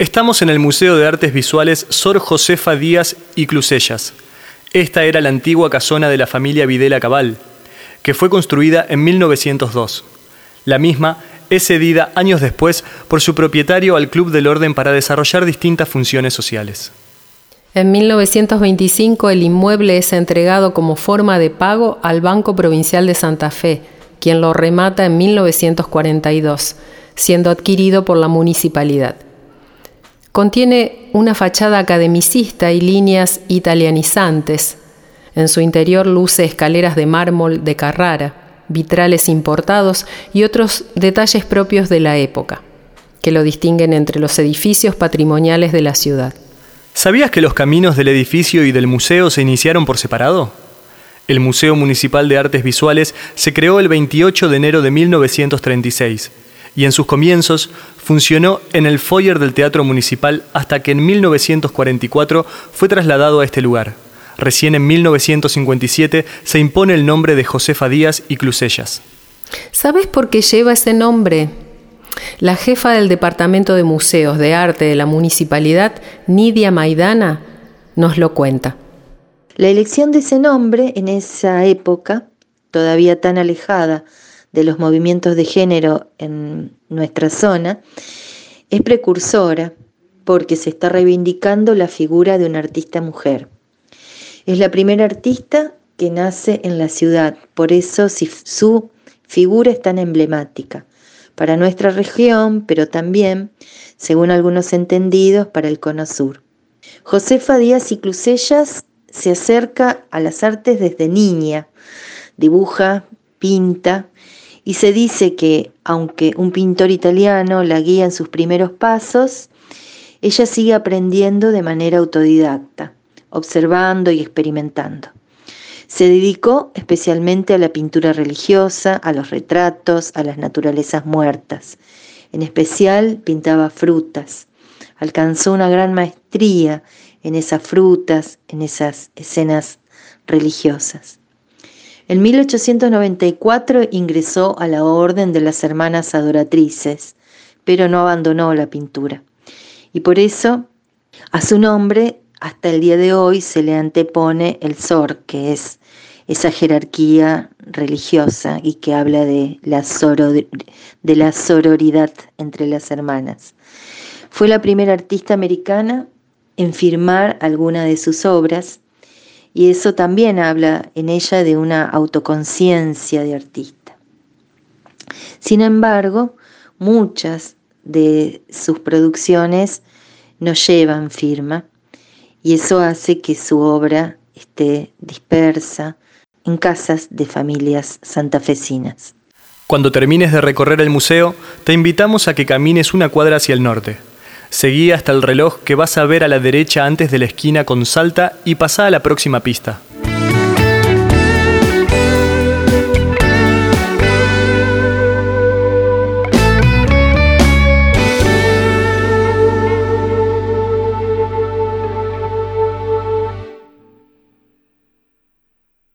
Estamos en el Museo de Artes Visuales Sor Josefa Díaz y Clusellas. Esta era la antigua casona de la familia Videla Cabal, que fue construida en 1902. La misma es cedida años después por su propietario al Club del Orden para desarrollar distintas funciones sociales. En 1925 el inmueble es entregado como forma de pago al Banco Provincial de Santa Fe, quien lo remata en 1942, siendo adquirido por la municipalidad. Contiene una fachada academicista y líneas italianizantes. En su interior luce escaleras de mármol de Carrara, vitrales importados y otros detalles propios de la época, que lo distinguen entre los edificios patrimoniales de la ciudad. ¿Sabías que los caminos del edificio y del museo se iniciaron por separado? El Museo Municipal de Artes Visuales se creó el 28 de enero de 1936 y en sus comienzos funcionó en el foyer del Teatro Municipal hasta que en 1944 fue trasladado a este lugar. Recién en 1957 se impone el nombre de Josefa Díaz y Clusellas. ¿Sabes por qué lleva ese nombre? La jefa del Departamento de Museos de Arte de la Municipalidad, Nidia Maidana, nos lo cuenta. La elección de ese nombre en esa época, todavía tan alejada de los movimientos de género en nuestra zona, es precursora porque se está reivindicando la figura de una artista mujer. Es la primera artista que nace en la ciudad, por eso su figura es tan emblemática para nuestra región, pero también, según algunos entendidos, para el Cono Sur. Josefa Díaz y Clusellas se acerca a las artes desde niña, dibuja, pinta y se dice que, aunque un pintor italiano la guía en sus primeros pasos, ella sigue aprendiendo de manera autodidacta, observando y experimentando. Se dedicó especialmente a la pintura religiosa, a los retratos, a las naturalezas muertas. En especial pintaba frutas. Alcanzó una gran maestría en esas frutas, en esas escenas religiosas. En 1894 ingresó a la Orden de las Hermanas Adoratrices, pero no abandonó la pintura. Y por eso, a su nombre, hasta el día de hoy se le antepone el SOR, que es esa jerarquía religiosa y que habla de la, de la sororidad entre las hermanas. Fue la primera artista americana en firmar alguna de sus obras y eso también habla en ella de una autoconciencia de artista. Sin embargo, muchas de sus producciones no llevan firma y eso hace que su obra esté dispersa en casas de familias santafesinas. Cuando termines de recorrer el museo, te invitamos a que camines una cuadra hacia el norte. Seguí hasta el reloj que vas a ver a la derecha antes de la esquina con Salta y pasá a la próxima pista.